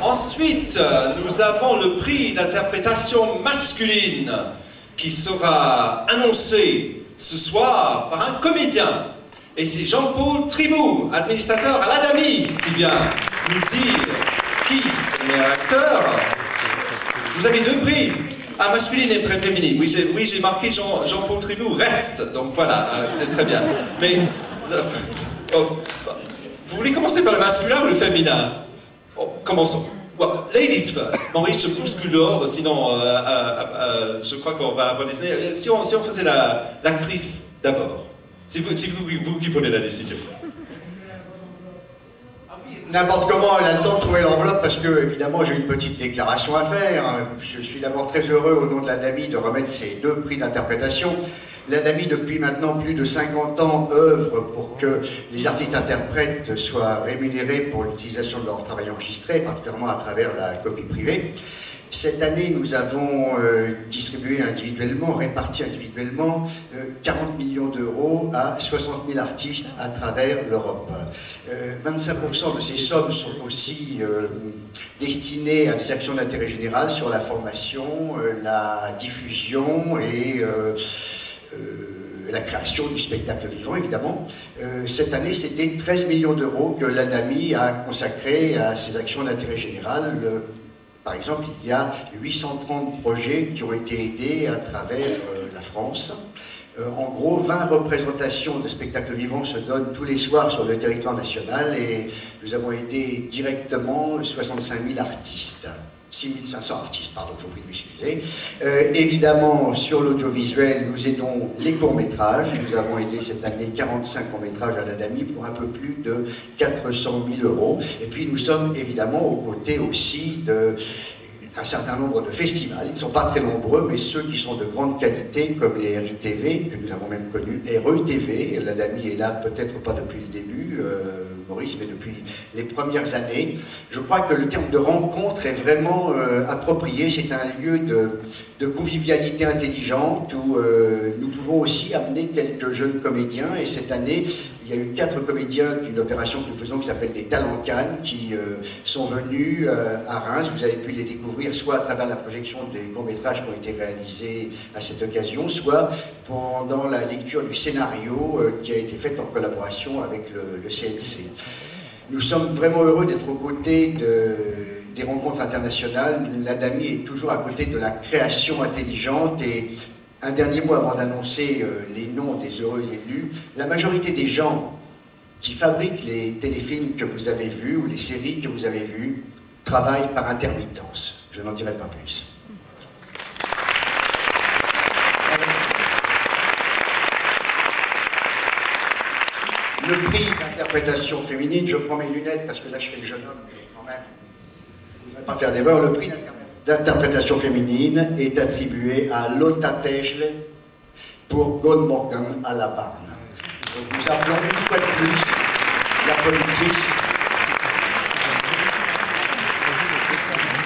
Ensuite, nous avons le prix d'interprétation masculine qui sera annoncé ce soir par un comédien. Et c'est Jean-Paul Tribou, administrateur à l'ADAMI, qui vient nous dire qui est acteur. Vous avez deux prix, à masculine et féminine. Oui, j'ai oui, marqué Jean, Jean-Paul Tribou, reste. Donc voilà, euh, c'est très bien. Mais, euh, vous voulez commencer par le masculin ou le féminin? Commençons. ladies first. Maurice se bouscule dehors, sinon euh, je crois qu'on va avoir des... Si on, si on faisait l'actrice d'abord. Si vous, vous, vous qui prenez la décision. N'importe comment, elle a le temps de trouver l'enveloppe parce que, évidemment, j'ai une petite déclaration à faire. Je suis d'abord très heureux, au nom de la DAMI, de remettre ces deux prix d'interprétation. La DAMI, depuis maintenant plus de 50 ans, œuvre pour que les artistes-interprètes soient rémunérés pour l'utilisation de leur travail enregistré, particulièrement à travers la copie privée. Cette année, nous avons euh, distribué individuellement, réparti individuellement, 40 euh, millions d'euros à 60 000 artistes à travers l'Europe. 25% euh, de ces sommes sont aussi destinées à des actions d'intérêt général sur la formation, la diffusion et la création du spectacle vivant, évidemment. cette année, c'était 13 millions d'euros que l'ANAMI a consacré à ces actions d'intérêt général par exemple, il y a 830 projets qui ont été aidés à travers euh, la France. Euh, en gros, 20 représentations de spectacles vivants se donnent tous les soirs sur le territoire national et nous avons aidé directement 65 000 artistes. 6500 artistes, pardon, j'ai oublié de m'excuser. Euh, évidemment, sur l'audiovisuel, nous aidons les courts-métrages. Nous avons aidé cette année 45 courts-métrages à la DAMI pour un peu plus de 400 000 euros. Et puis nous sommes évidemment aux côtés aussi de un certain nombre de festivals. Ils ne sont pas très nombreux, mais ceux qui sont de grande qualité, comme les RITV, que nous avont même connus, RETV, la DAMI est là peut-être pas depuis le début, euh, Maurice, mais depuis les premières années. Je crois que le terme de rencontre est vraiment euh, approprié. C'est un lieu de, de, convivialité intelligente où euh, nous pouvons aussi amener quelques jeunes comédiens. Et cette année, il y a eu quatre comédiens d'une opération que nous faisons qui s'appelle les Talents Cannes qui euh, sont venus à Reims. Vous avez pu les découvrir soit à travers la projection des courts-métrages qui ont été réalisés à cette occasion, soit pendant la lecture du scénario qui a été fait en collaboration avec le, le CNC. Nous sommes vraiment heureux d'être aux côtés des rencontres internationales. L'ADAMI est toujours à côté de la création intelligente et un dernier mot avant d'annoncer euh, les noms des heureux élus. La majorité des gens qui fabriquent les téléfilms que vous avez vus ou les séries que vous avez vues travaillent par intermittence. Je n'en dirai pas plus. Le prix d'interprétation féminine, je prends mes lunettes parce que là je fais le jeune homme, mais quand même, je ne voudrais pas faire d'erreur. Le prix d'interprétation féminine est attribué à Lotta Tegle pour Goldmorgan à la Barne. Nous appelons une fois de plus la productrice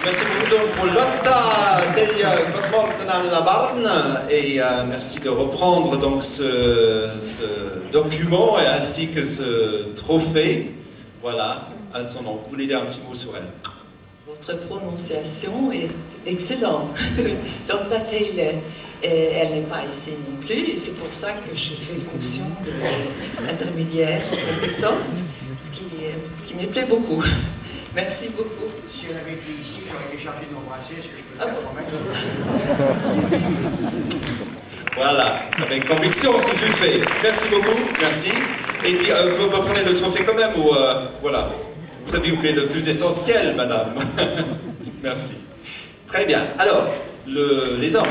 Merci beaucoup donc pour Lotta del la Barne et euh, merci de reprendre donc ce, document et ainsi que ce trophée. Voilà, à son nom. Vous voulez dire un petit mot sur elle? Votre prononciation est excellente. Lotta Taylor, elle n'est pas ici non plus et c'est pour ça que je fais fonction d'intermédiaire en quelque sorte, ce qui, ce qui me plaît beaucoup. Merci beaucoup. Si elle avait été ici, j'aurais été chargé de l'embrasser. Est-ce que je peux le ah faire Voilà, avec conviction, ce fut fait. Merci beaucoup, merci. Et puis, euh, vous me prenez le trophée quand même, ou euh, voilà. Vous avez oublié le plus essentiel, madame. merci. Très bien. Alors, le, les hommes.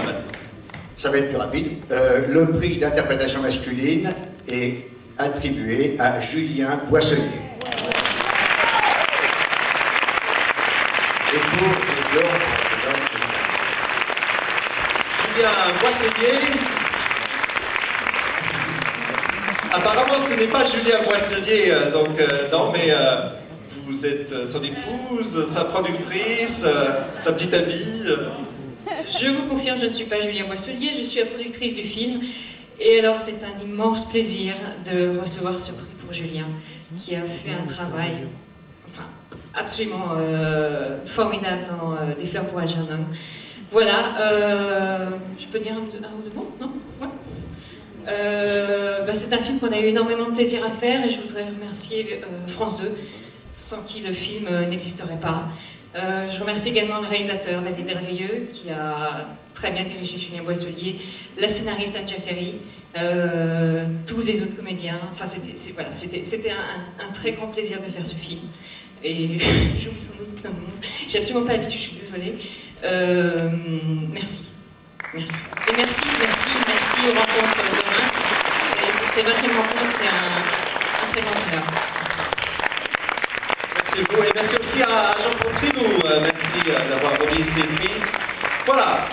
Ça va être plus rapide. Euh, le prix d'interprétation masculine est attribué à Julien Boissonnier. Julien Boissonnier. Apparemment, ce n'est pas Julien Boissonnier, euh, donc euh, non, mais euh, vous êtes son épouse, sa productrice, sa petite amie. Je vous confirme, je ne suis pas Julien Boissonnier, je suis la productrice du film. Et alors, c'est un immense plaisir de recevoir ce prix pour Julien, qui a fait un travail absolument euh, formidable dans euh, Des fleurs pour Algernon. Voilà, euh, je peux dire un, un ou deux mots? Non? Ouais. Bah, c'est un film qu'on a eu énormément de plaisir à faire et je voudrais remercier France 2, sans qui le film euh, n'existerait pas. Euh, je remercie également le réalisateur David Delrieux qui a très bien dirigé Julien Boisselier, la scénariste Anne Jaffery, euh, tous les autres comédiens. Enfin, c'était voilà, un, un très grand plaisir de faire ce film. Et j'oublie sans doute plein de monde. Absolument pas l'habitude, je suis désolée. Euh, merci. Merci. Et merci, merci, merci aux rencontres de Reims. Et pour ces 20e rencontres, c'est un, un très grand honneur. Merci beaucoup et merci aussi à Jean Contrinou. Euh, merci euh, d'avoir remis ses nuits. Voilà,